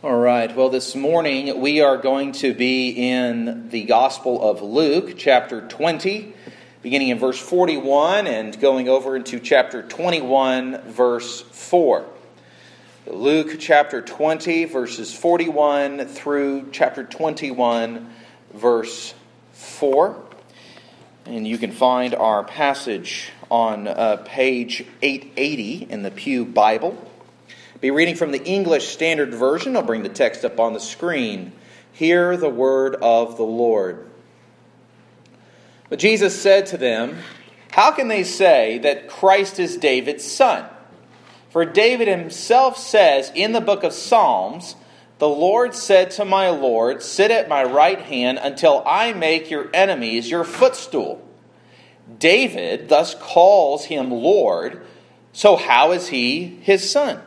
All right. Well, this morning we are going to be in the Gospel of Luke, chapter 20, beginning in verse 41 and going over into chapter 21, verse 4. Luke chapter 20, verses 41 through chapter 21, verse 4. And you can find our passage on uh, page 880 in the Pew Bible. Be reading from the English Standard Version. I'll bring the text up on the screen. Hear the word of the Lord. But Jesus said to them, How can they say that Christ is David's son? For David himself says in the book of Psalms, The Lord said to my Lord, Sit at my right hand until I make your enemies your footstool. David thus calls him Lord, so how is he his son?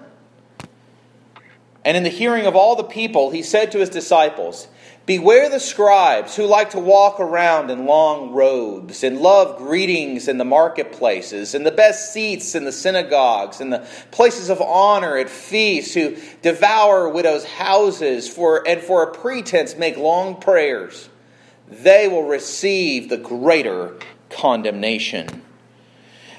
And in the hearing of all the people, he said to his disciples, Beware the scribes who like to walk around in long robes and love greetings in the marketplaces and the best seats in the synagogues and the places of honor at feasts, who devour widows' houses for, and for a pretense make long prayers. They will receive the greater condemnation.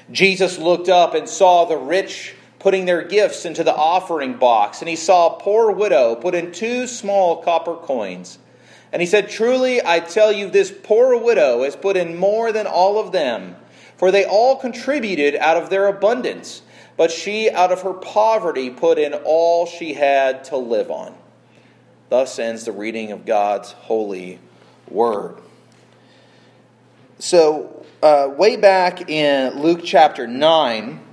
Jesus looked up and saw the rich putting their gifts into the offering box, and he saw a poor widow put in two small copper coins. And he said, Truly, I tell you, this poor widow has put in more than all of them, for they all contributed out of their abundance, but she, out of her poverty, put in all she had to live on. Thus ends the reading of God's holy word. So, uh, way back in Luke chapter 9,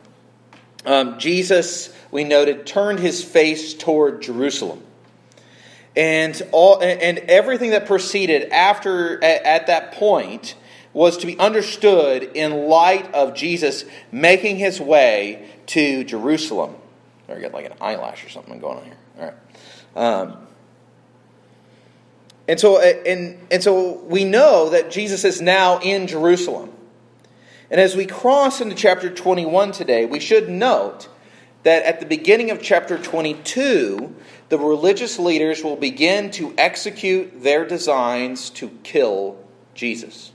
um, Jesus, we noted, turned his face toward Jerusalem. And, all, and everything that proceeded after at, at that point was to be understood in light of Jesus making his way to Jerusalem. Or I got like an eyelash or something going on here. All right. Um, and so, and, and so we know that Jesus is now in Jerusalem. And as we cross into chapter 21 today, we should note that at the beginning of chapter 22, the religious leaders will begin to execute their designs to kill Jesus.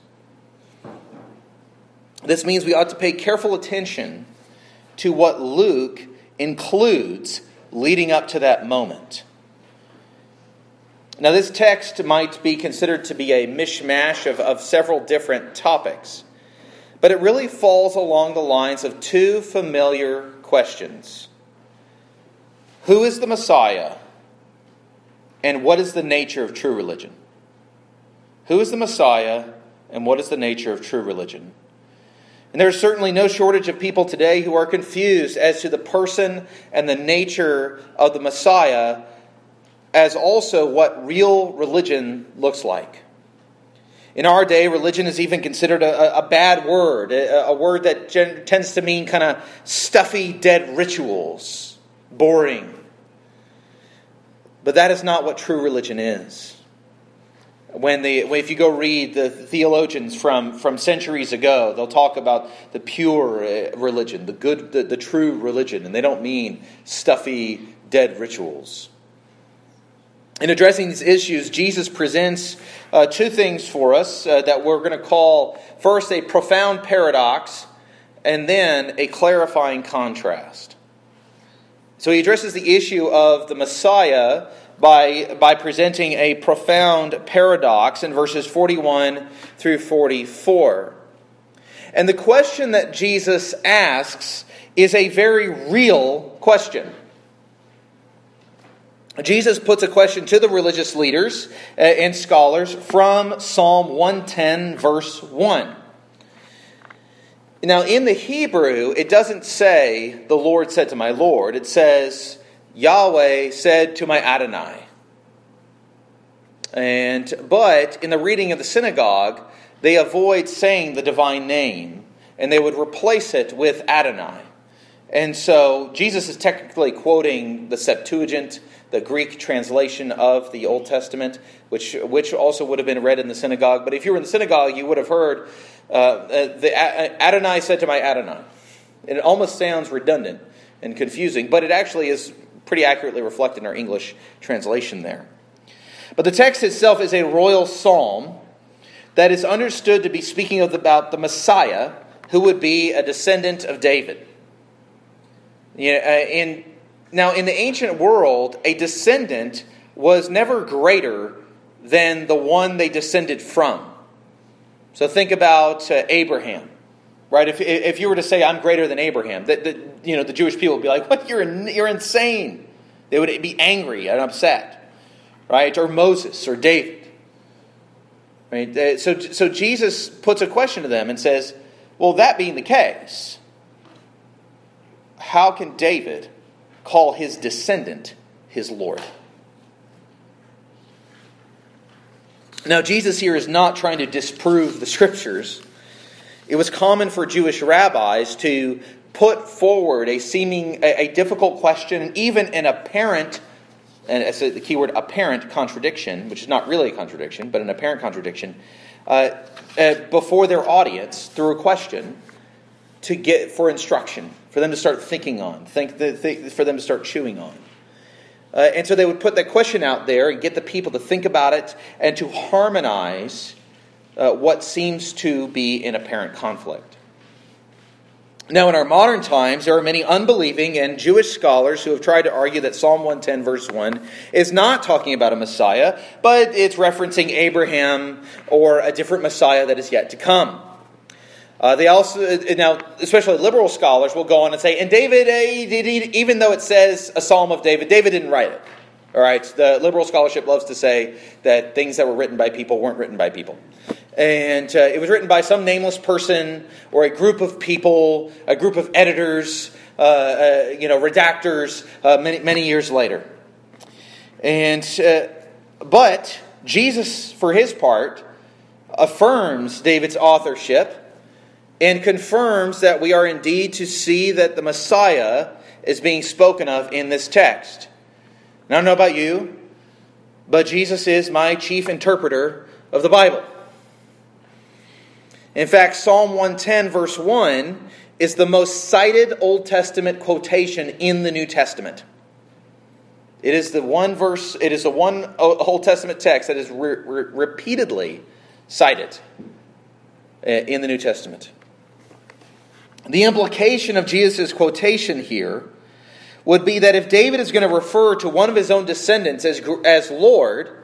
This means we ought to pay careful attention to what Luke includes leading up to that moment. Now, this text might be considered to be a mishmash of, of several different topics. But it really falls along the lines of two familiar questions Who is the Messiah? And what is the nature of true religion? Who is the Messiah? And what is the nature of true religion? And there's certainly no shortage of people today who are confused as to the person and the nature of the Messiah, as also what real religion looks like. In our day, religion is even considered a, a bad word, a, a word that gen- tends to mean kind of stuffy, dead rituals, boring. But that is not what true religion is. When the, if you go read the theologians from, from centuries ago, they'll talk about the pure uh, religion, the good, the, the true religion, and they don't mean stuffy, dead rituals. In addressing these issues, Jesus presents uh, two things for us uh, that we're going to call first a profound paradox and then a clarifying contrast. So he addresses the issue of the Messiah by, by presenting a profound paradox in verses 41 through 44. And the question that Jesus asks is a very real question. Jesus puts a question to the religious leaders uh, and scholars from Psalm 110, verse 1. Now, in the Hebrew, it doesn't say, the Lord said to my Lord. It says, Yahweh said to my Adonai. And, but in the reading of the synagogue, they avoid saying the divine name and they would replace it with Adonai. And so Jesus is technically quoting the Septuagint the Greek translation of the Old Testament, which, which also would have been read in the synagogue. But if you were in the synagogue, you would have heard uh, uh the Adonai said to my Adonai. It almost sounds redundant and confusing, but it actually is pretty accurately reflected in our English translation there. But the text itself is a royal psalm that is understood to be speaking of about the Messiah, who would be a descendant of David. You know, uh, in, now, in the ancient world, a descendant was never greater than the one they descended from. So think about uh, Abraham, right? If, if you were to say, I'm greater than Abraham, that, the, you know, the Jewish people would be like, what? You're, you're insane. They would be angry and upset, right? Or Moses or David. Right? So, so Jesus puts a question to them and says, Well, that being the case, how can David call his descendant his Lord? Now, Jesus here is not trying to disprove the scriptures. It was common for Jewish rabbis to put forward a seeming, a, a difficult question, even an apparent and it's the keyword apparent contradiction, which is not really a contradiction, but an apparent contradiction, uh, uh, before their audience through a question to get for instruction, for them to start thinking on, think, the, for them to start chewing on. Uh, and so they would put that question out there and get the people to think about it and to harmonize uh, what seems to be in apparent conflict. Now, in our modern times, there are many unbelieving and Jewish scholars who have tried to argue that Psalm 110, verse 1, is not talking about a Messiah, but it's referencing Abraham or a different Messiah that is yet to come. Uh, they also, now, especially liberal scholars will go on and say, and David, uh, even though it says a psalm of David, David didn't write it. All right, the liberal scholarship loves to say that things that were written by people weren't written by people. And uh, it was written by some nameless person or a group of people, a group of editors, uh, uh, you know, redactors uh, many, many years later. And, uh, but Jesus, for his part, affirms David's authorship and confirms that we are indeed to see that the Messiah is being spoken of in this text. Now, I don't know about you, but Jesus is my chief interpreter of the Bible. In fact, Psalm 110, verse 1, is the most cited Old Testament quotation in the New Testament. It is the one verse, it is the one Old Testament text that is re- re- repeatedly cited uh, in the New Testament. The implication of Jesus' quotation here would be that if David is going to refer to one of his own descendants as, as Lord,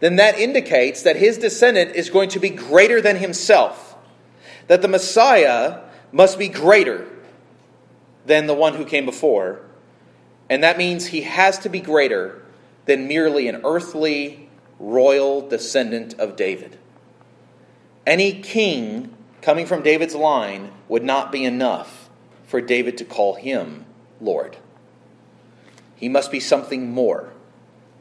then that indicates that his descendant is going to be greater than himself that the Messiah must be greater than the one who came before. And that means he has to be greater than merely an earthly royal descendant of David. Any king coming from David's line would not be enough for David to call him Lord. He must be something more.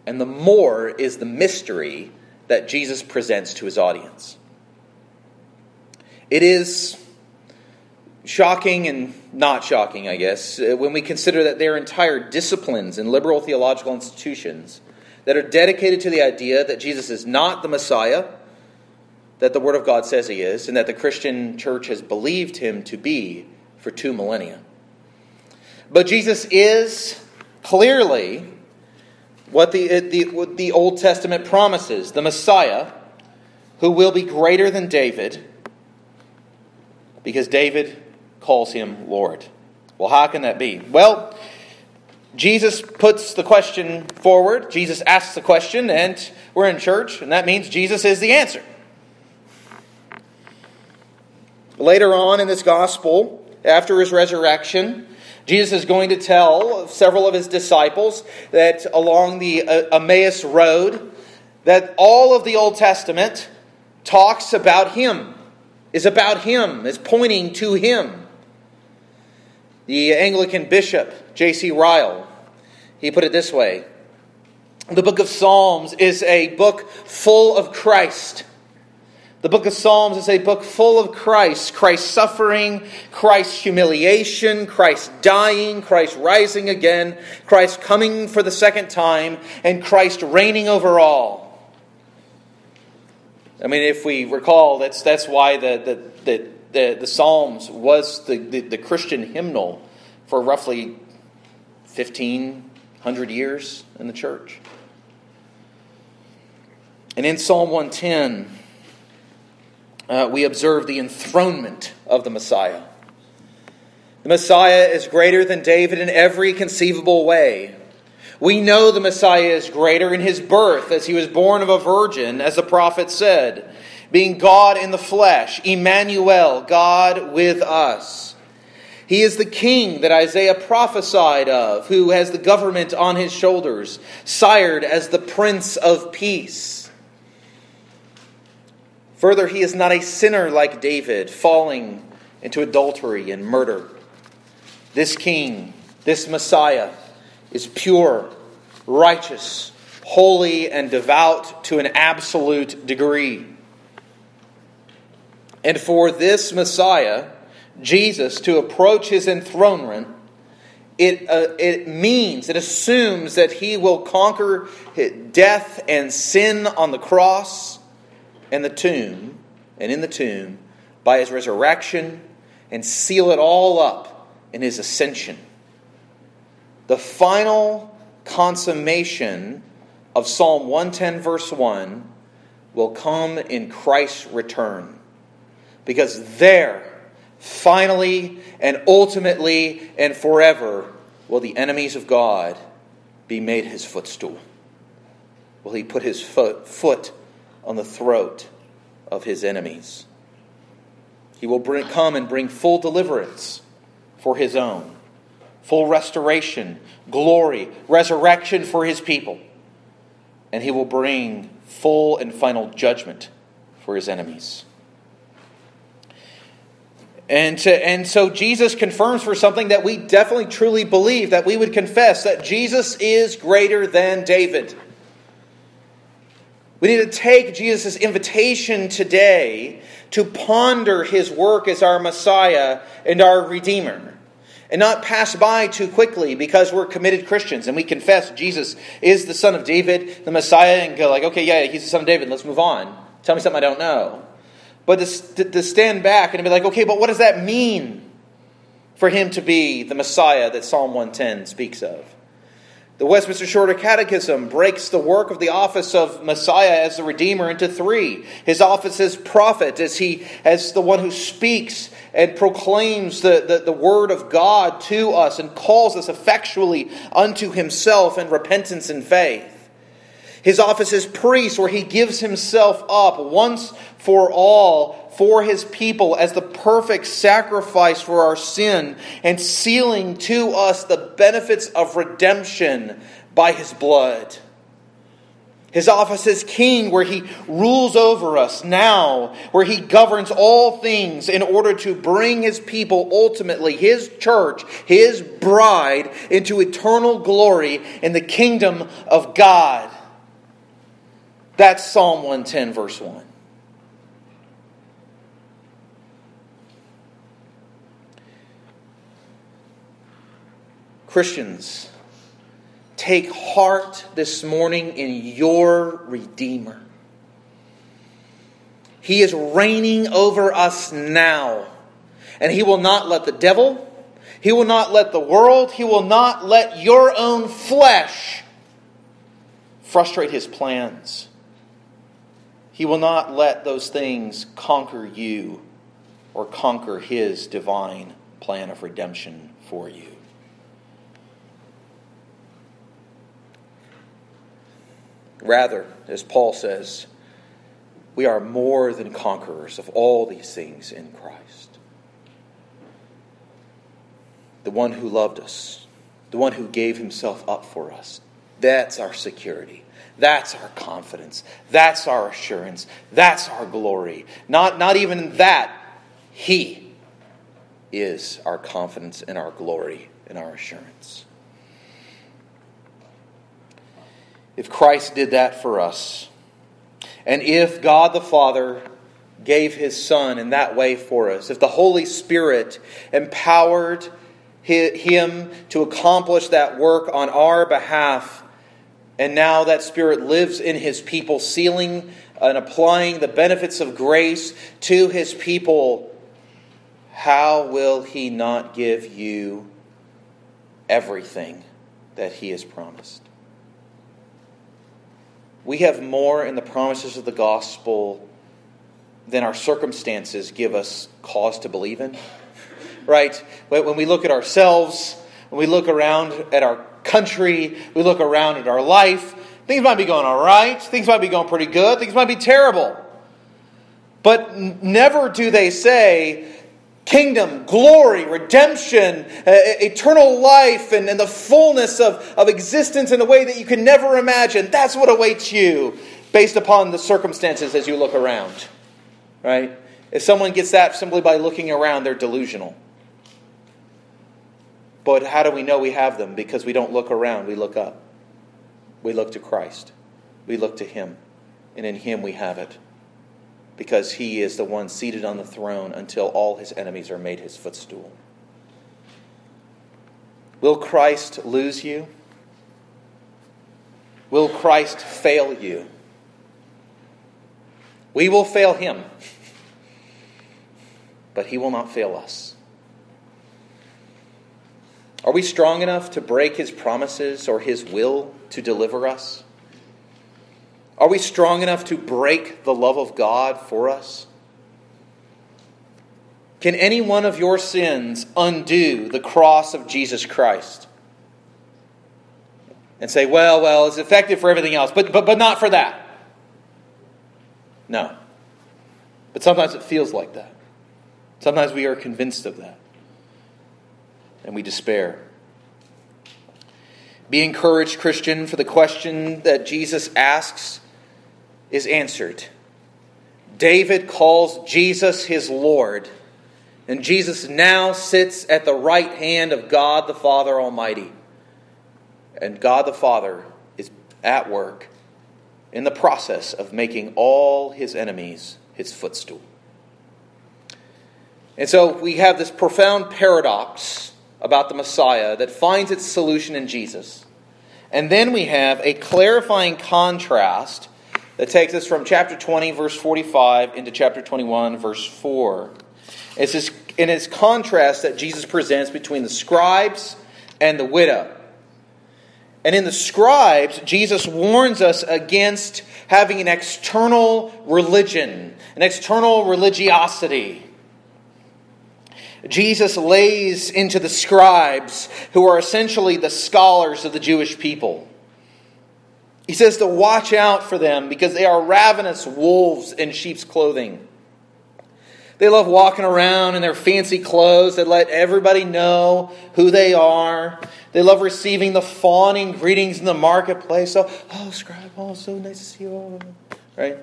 And the more is the mystery that Jesus presents to his audience. It is shocking and not shocking, I guess, uh, when we consider that there are entire disciplines in liberal theological institutions that are dedicated to the idea that Jesus is not the Messiah that the Word of God says he is, and that the Christian church has believed him to be for two millennia. But Jesus is clearly what the, the, what the Old Testament promises the Messiah who will be greater than David because David calls him Lord. Well, how can that be? Well, Jesus puts the question forward. Jesus asks the question, and we're in church, and that means Jesus is the answer. Later on in this gospel, after his resurrection, Jesus is going to tell several of his disciples that along the uh, Emmaus road, that all of the Old Testament talks about him is about him, is pointing to him. The Anglican bishop, J.C. Ryle, he put it this way The book of Psalms is a book full of Christ. The book of Psalms is a book full of Christ Christ suffering, Christ's humiliation, Christ dying, Christ rising again, Christ coming for the second time, and Christ reigning over all. I mean, if we recall, that's, that's why the, the, the, the, the Psalms was the, the, the Christian hymnal for roughly 1500 years in the church. And in Psalm 110, uh, we observe the enthronement of the Messiah. The Messiah is greater than David in every conceivable way. We know the Messiah is greater in his birth, as he was born of a virgin, as the prophet said, being God in the flesh, Emmanuel, God with us. He is the king that Isaiah prophesied of, who has the government on his shoulders, sired as the Prince of Peace. Further, he is not a sinner like David, falling into adultery and murder. This king, this Messiah, is pure, righteous, holy, and devout to an absolute degree. And for this Messiah, Jesus, to approach his enthronement, it, uh, it means, it assumes that he will conquer death and sin on the cross and the tomb, and in the tomb, by his resurrection, and seal it all up in his ascension. The final consummation of Psalm 110, verse 1, will come in Christ's return. Because there, finally and ultimately and forever, will the enemies of God be made his footstool. Will he put his foot, foot on the throat of his enemies? He will bring, come and bring full deliverance for his own, full restoration, glory, resurrection for his people. And he will bring full and final judgment for his enemies. And, to, and so Jesus confirms for something that we definitely truly believe, that we would confess that Jesus is greater than David. We need to take Jesus' invitation today to ponder his work as our Messiah and our Redeemer. And not pass by too quickly because we're committed Christians and we confess Jesus is the Son of David, the Messiah, and go like, okay, yeah, he's the Son of David, let's move on. Tell me something I don't know. But to, to stand back and be like, okay, but what does that mean for him to be the Messiah that Psalm 110 speaks of? The Westminster Shorter Catechism breaks the work of the office of Messiah as the Redeemer into three. His office as prophet, as he as the one who speaks and proclaims the, the, the word of God to us and calls us effectually unto himself in repentance and faith. His office as priest, where he gives himself up once for all for his people as the perfect sacrifice for our sin and sealing to us the benefits of redemption by his blood. His office as king, where he rules over us now, where he governs all things in order to bring his people, ultimately, his church, his bride, into eternal glory in the kingdom of God. That's Psalm 110, verse 1. Christians, take heart this morning in your Redeemer. He is reigning over us now. And He will not let the devil, He will not let the world, He will not let your own flesh frustrate His plans. He will not let those things conquer you or conquer His divine plan of redemption for you. Rather, as Paul says, we are more than conquerors of all these things in Christ. The one who loved us, the one who gave himself up for us. That's our security. That's our confidence. That's our assurance. That's our glory. Not, not even that. He is our confidence and our glory and our assurance. if Christ did that for us, and if God the Father gave his Son in that way for us, if the Holy Spirit empowered him to accomplish that work on our behalf, and now that Spirit lives in his people, sealing and applying the benefits of grace to his people, how will he not give you everything that he has promised. We have more in the promises of the gospel than our circumstances give us cause to believe in. Right? When we look at ourselves, when we look around at our country, we look around at our life, things might be going all right, things might be going pretty good, things might be terrible. But never do they say, kingdom, glory, redemption, uh, eternal life, and, and the fullness of, of existence in a way that you can never imagine. That's what awaits you based upon the circumstances as you look around. Right? If someone gets that simply by looking around, they're delusional. But how do we know we have them? Because we don't look around, we look up. We look to Christ. We look to Him. And in Him we have it because he is the one seated on the throne until all his enemies are made his footstool. Will Christ lose you? Will Christ fail you? We will fail him, but he will not fail us. Are we strong enough to break his promises or his will to deliver us? Are we strong enough to break the love of God for us? Can any one of your sins undo the cross of Jesus Christ? And say, well, well, it's effective for everything else, but, but, but not for that. No. But sometimes it feels like that. Sometimes we are convinced of that. And we despair. Be encouraged, Christian, for the question that Jesus asks is answered. David calls Jesus his Lord, and Jesus now sits at the right hand of God the Father Almighty. And God the Father is at work in the process of making all his enemies his footstool. And so we have this profound paradox about the Messiah that finds its solution in Jesus. And then we have a clarifying contrast that takes us from chapter 20, verse 45, into chapter 21, verse 4. It's this, in its contrast that Jesus presents between the scribes and the widow. And in the scribes, Jesus warns us against having an external religion, an external religiosity. Jesus lays into the scribes, who are essentially the scholars of the Jewish people. He says to watch out for them because they are ravenous wolves in sheep's clothing. They love walking around in their fancy clothes that let everybody know who they are. They love receiving the fawning greetings in the marketplace. So, oh, scribe, oh, so nice to see you. Right?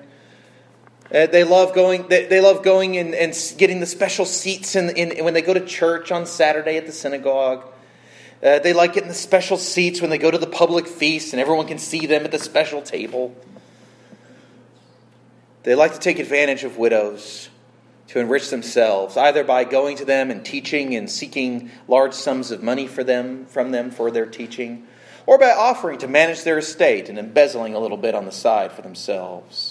Uh, they love going. They, they love going and, and getting the special seats in, in, when they go to church on Saturday at the synagogue. Uh, they like getting the special seats when they go to the public feast and everyone can see them at the special table. They like to take advantage of widows to enrich themselves, either by going to them and teaching and seeking large sums of money for them from them for their teaching, or by offering to manage their estate and embezzling a little bit on the side for themselves.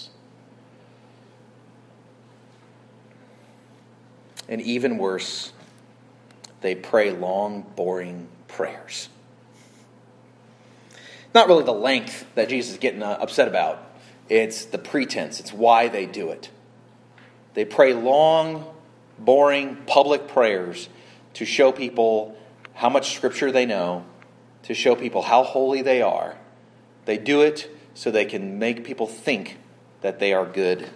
And even worse, they pray long, boring prayers. Not really the length that Jesus is getting uh, upset about, it's the pretense, it's why they do it. They pray long, boring, public prayers to show people how much scripture they know, to show people how holy they are. They do it so they can make people think that they are good.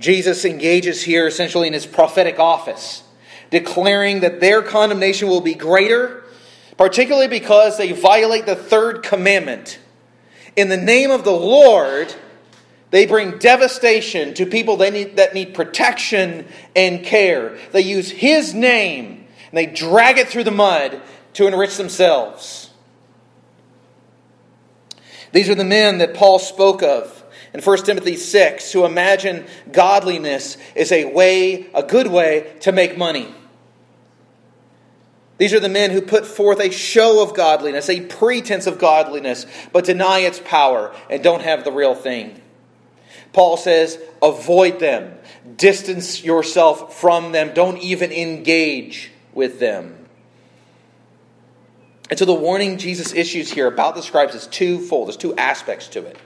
Jesus engages here essentially in his prophetic office declaring that their condemnation will be greater, particularly because they violate the third commandment. In the name of the Lord, they bring devastation to people that need, that need protection and care. They use His name and they drag it through the mud to enrich themselves. These are the men that Paul spoke of in 1 Timothy 6 who imagine godliness is a way, a good way to make money. These are the men who put forth a show of godliness, a pretense of godliness, but deny its power and don't have the real thing. Paul says, avoid them, distance yourself from them, don't even engage with them. And so the warning Jesus issues here about the scribes is twofold. There's two aspects to it.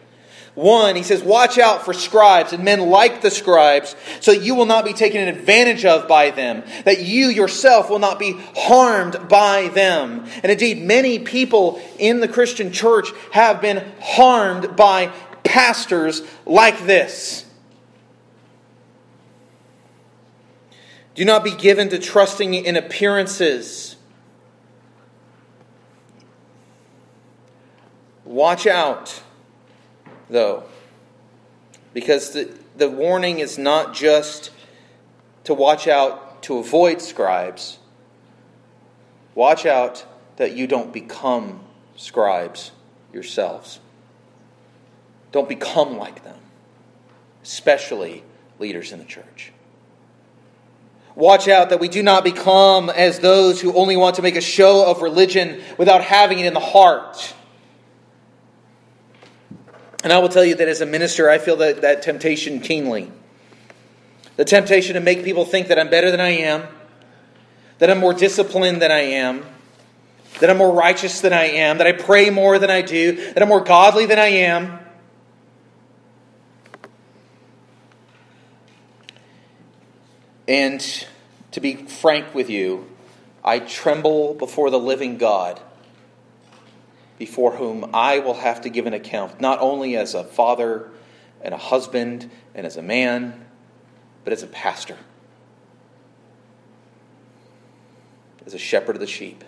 One, he says, Watch out for scribes and men like the scribes, so that you will not be taken advantage of by them, that you yourself will not be harmed by them. And indeed, many people in the Christian church have been harmed by pastors like this. Do not be given to trusting in appearances. Watch out though. Because the, the warning is not just to watch out to avoid scribes, watch out that you don't become scribes yourselves. Don't become like them, especially leaders in the church. Watch out that we do not become as those who only want to make a show of religion without having it in the heart. And I will tell you that as a minister, I feel that, that temptation keenly. The temptation to make people think that I'm better than I am, that I'm more disciplined than I am, that I'm more righteous than I am, that I pray more than I do, that I'm more godly than I am. And to be frank with you, I tremble before the living God before whom I will have to give an account, not only as a father and a husband and as a man, but as a pastor, as a shepherd of the sheep.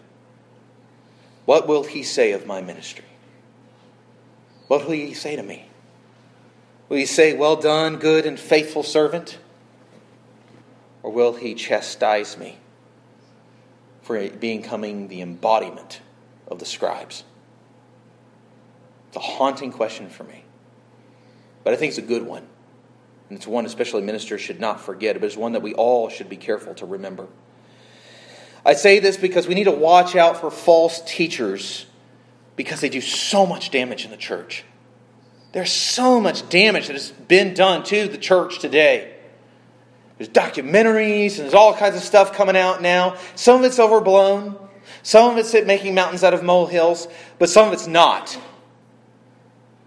What will he say of my ministry? What will he say to me? Will he say, Well done, good and faithful servant? Or will he chastise me for becoming the embodiment of the scribes? It's a haunting question for me. But I think it's a good one. And it's one especially ministers should not forget, but it's one that we all should be careful to remember. I say this because we need to watch out for false teachers because they do so much damage in the church. There's so much damage that has been done to the church today. There's documentaries and there's all kinds of stuff coming out now. Some of it's overblown. Some of it's making mountains out of molehills, but some of it's not.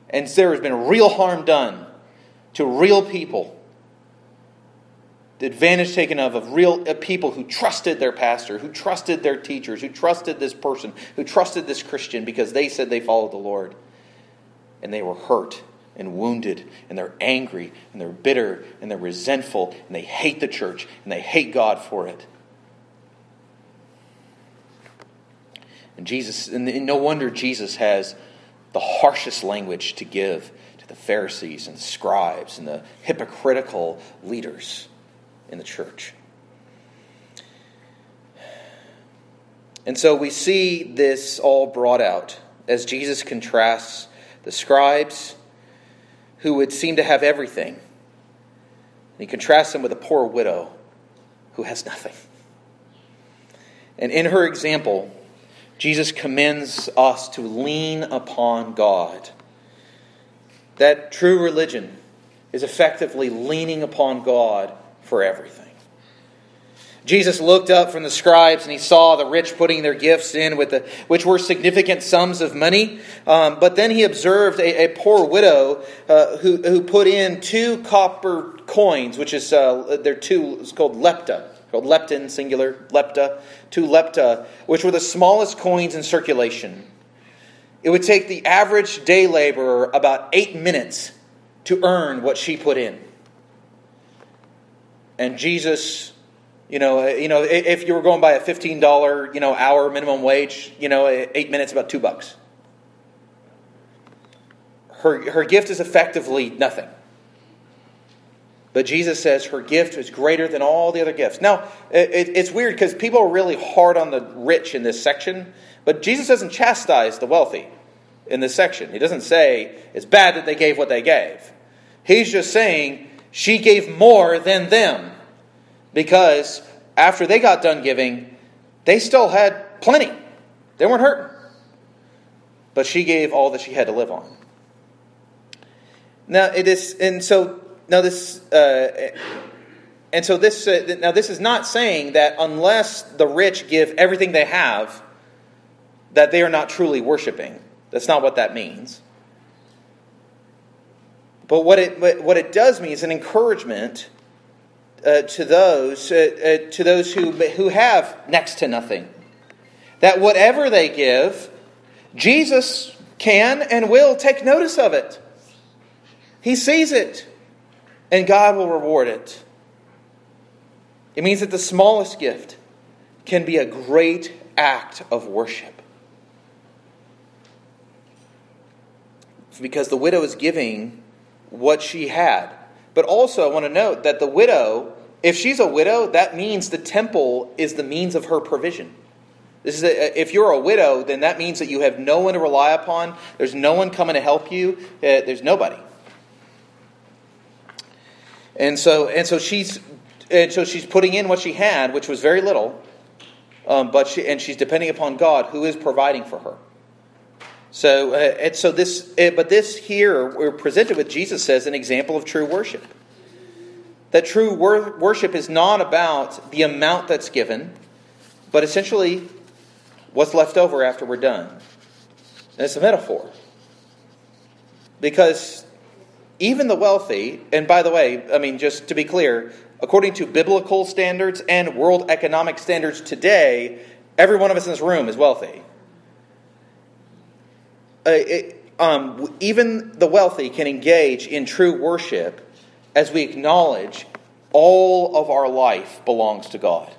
And there has been real harm done to real people. The advantage taken of of real uh, people who trusted their pastor, who trusted their teachers, who trusted this person, who trusted this Christian because they said they followed the Lord. And they were hurt and wounded, and they're angry, and they're bitter, and they're resentful, and they hate the church, and they hate God for it. And Jesus, and no wonder Jesus has the harshest language to give to the Pharisees and the scribes and the hypocritical leaders in the church. And so we see this all brought out as Jesus contrasts the scribes who would seem to have everything. And he contrasts them with a poor widow who has nothing. And in her example, Jesus commends us to lean upon God. That true religion is effectively leaning upon God for everything. Jesus looked up from the scribes and he saw the rich putting their gifts in, with the, which were significant sums of money. Um, but then he observed a, a poor widow uh, who, who put in two copper coins, which is uh, they're two. It's called lepta called lepton, singular, lepta, two lepta, which were the smallest coins in circulation. It would take the average day laborer about eight minutes to earn what she put in. And Jesus, you know, eh, you know, if you were going by a fifteen dollar, you know, hour minimum wage, you know, eh, eight minutes about two bucks. Her her gift is effectively nothing. But Jesus says her gift is greater than all the other gifts. Now, it, it's weird because people are really hard on the rich in this section, but Jesus doesn't chastise the wealthy in this section. He doesn't say it's bad that they gave what they gave. He's just saying she gave more than them because after they got done giving, they still had plenty. They weren't hurting. But she gave all that she had to live on. Now, it is, and so now this, uh, and so this, uh, now this is not saying that unless the rich give everything they have, that they are not truly worshiping. That's not what that means. But what it, what it does mean is an encouragement uh, to those, uh, uh, to those who, who have next to nothing. That whatever they give, Jesus can and will take notice of it. He sees it, and God will reward it. It means that the smallest gift can be a great act of worship. Because the widow is giving what she had. But also, I want to note that the widow, if she's a widow, that means the temple is the means of her provision. This is a, if you're a widow, then that means that you have no one to rely upon. There's no one coming to help you. Uh, there's nobody. And so, and so she's, and so she's putting in what she had, which was very little, um, but she, and she's depending upon God, who is providing for her. So, uh, and so this, uh, but this here we're presented with Jesus says an example of true worship. That true wor- worship is not about the amount that's given, but essentially what's left over after we're done. And it's a metaphor. Because even the wealthy, and by the way, I mean, just to be clear, according to biblical standards and world economic standards today, every one of us in this room is wealthy. Uh, it, um, even the wealthy can engage in true worship as we acknowledge all of our life belongs to God.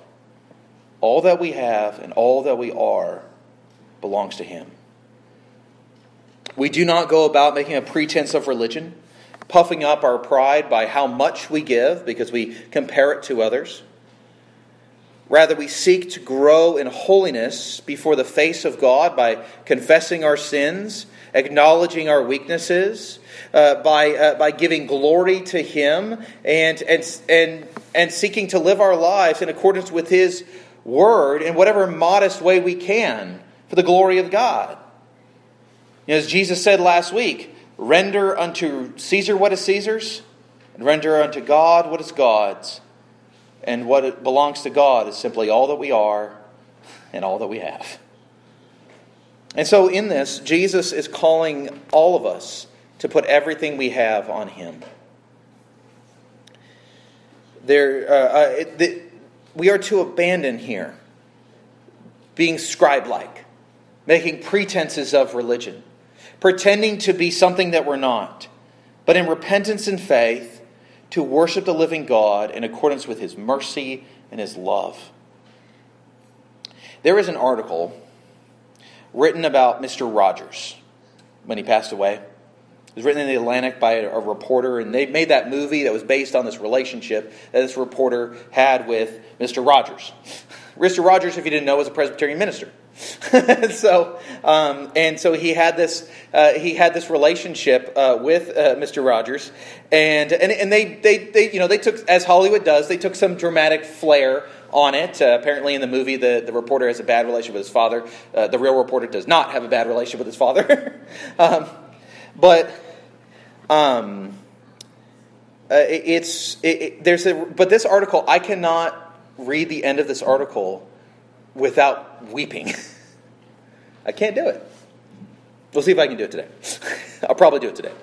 All that we have and all that we are belongs to Him. We do not go about making a pretense of religion, puffing up our pride by how much we give because we compare it to others. Rather, we seek to grow in holiness before the face of God by confessing our sins, acknowledging our weaknesses, uh, by, uh, by giving glory to Him, and, and, and, and seeking to live our lives in accordance with His Word in whatever modest way we can for the glory of God. As Jesus said last week, render unto Caesar what is Caesar's, and render unto God what is God's. And what belongs to God is simply all that we are and all that we have. And so, in this, Jesus is calling all of us to put everything we have on Him. There, uh, uh, the, we are to abandon here being scribe like, making pretenses of religion, pretending to be something that we're not, but in repentance and faith, to worship the living God in accordance with his mercy and his love. There is an article written about Mr. Rogers when he passed away. It was written in the Atlantic by a, reporter, and they made that movie that was based on this relationship that this reporter had with Mr. Rogers. Mr. Rogers, if you didn't know, was a Presbyterian minister. so, um, and so he had this uh, he had this relationship uh, with uh, Mr. Rogers, and and, and they, they they you know they took as Hollywood does they took some dramatic flair on it. Uh, apparently, in the movie, the, the reporter has a bad relationship with his father. Uh, the real reporter does not have a bad relationship with his father. um, but um, uh, it, it's it, it, there's a but this article I cannot read the end of this article without weeping. I can't do it. We'll see if I can do it today. I'll probably do it today.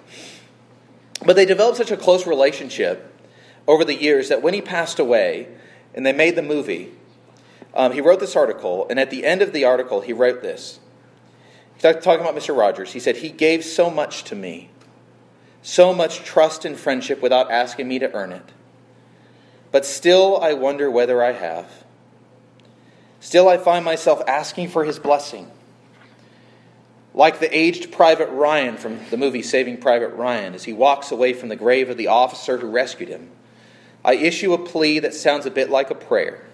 But they developed such a close relationship over the years that when he passed away and they made the movie, um, he wrote this article, and at the end of the article, he wrote this. Talking about Mr. Rogers, he said, He gave so much to me, so much trust and friendship without asking me to earn it. But still, I wonder whether I have. Still, I find myself asking for his blessing. Like the aged Private Ryan from the movie Saving Private Ryan, as he walks away from the grave of the officer who rescued him, I issue a plea that sounds a bit like a prayer.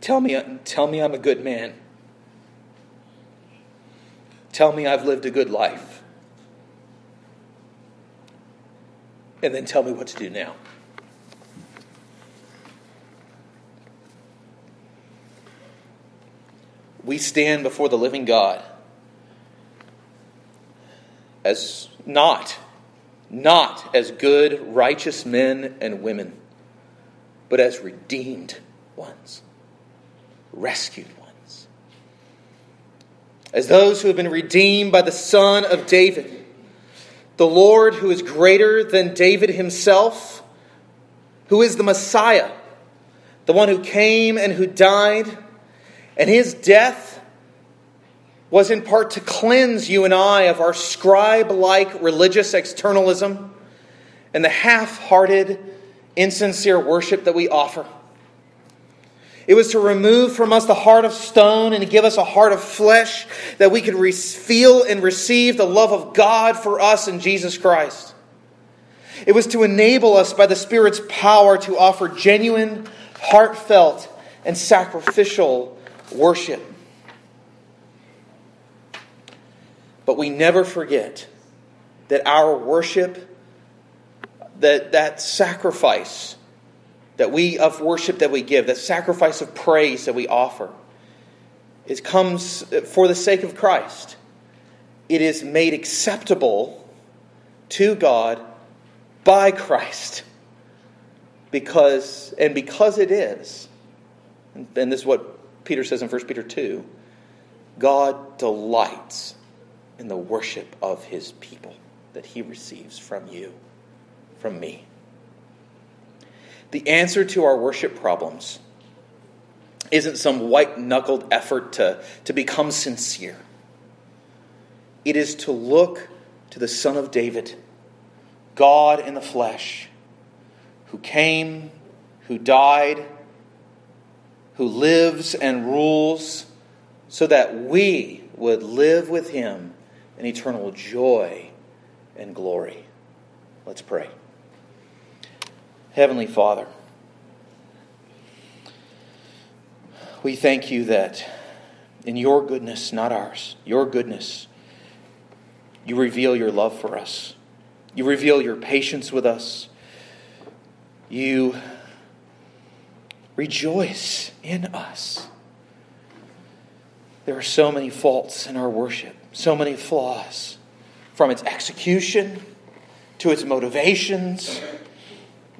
Tell me, tell me I'm a good man. Tell me I've lived a good life. And then tell me what to do now. We stand before the living God as not, not as good, righteous men and women, but as redeemed ones. rescued ones. As those who have been redeemed by the Son of David, the Lord who is greater than David himself, who is the Messiah, the one who came and who died, and his death was in part to cleanse you and I of our scribe like religious externalism and the half hearted, insincere worship that we offer. It was to remove from us the heart of stone and to give us a heart of flesh that we could re- feel and receive the love of God for us in Jesus Christ. It was to enable us by the Spirit's power to offer genuine, heartfelt, and sacrificial worship. But we never forget that our worship, that, that sacrifice that we of worship that we give, that sacrifice of praise that we offer, it comes for the sake of Christ. It is made acceptable to God by Christ. Because, and because it is, and this is what Peter says in 1 Peter 2, God delights in the worship of his people that he receives from you, from me. The answer to our worship problems isn't some white knuckled effort to, to become sincere. It is to look to the Son of David, God in the flesh, who came, who died, who lives and rules, so that we would live with him in eternal joy and glory. Let's pray. Heavenly Father, we thank you that in your goodness, not ours, your goodness, you reveal your love for us. You reveal your patience with us. You rejoice in us. There are so many faults in our worship, so many flaws, from its execution to its motivations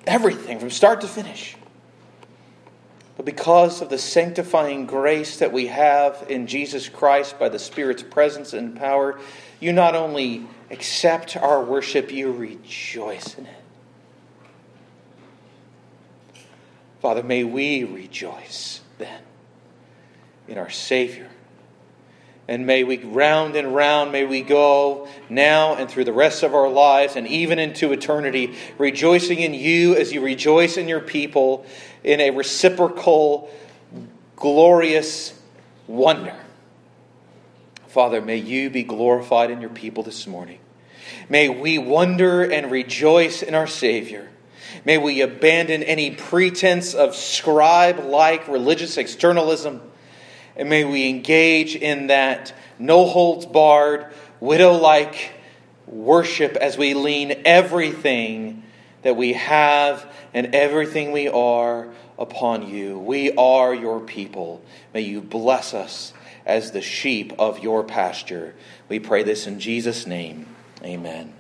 Everything from start to finish. But because of the sanctifying grace that we have in Jesus Christ by the Spirit's presence and power, you not only accept our worship, you rejoice in it. Father, may we rejoice then in our Savior and may we round and round, may we go now and through the rest of our lives and even into eternity, rejoicing in you as you rejoice in your people in a reciprocal, glorious wonder. Father, may you be glorified in your people this morning. May we wonder and rejoice in our Savior. May we abandon any pretense of scribe like religious externalism and may we engage in that no holds barred, widow like worship as we lean everything that we have and everything we are upon you. We are your people. May you bless us as the sheep of your pasture. We pray this in Jesus' name. Amen.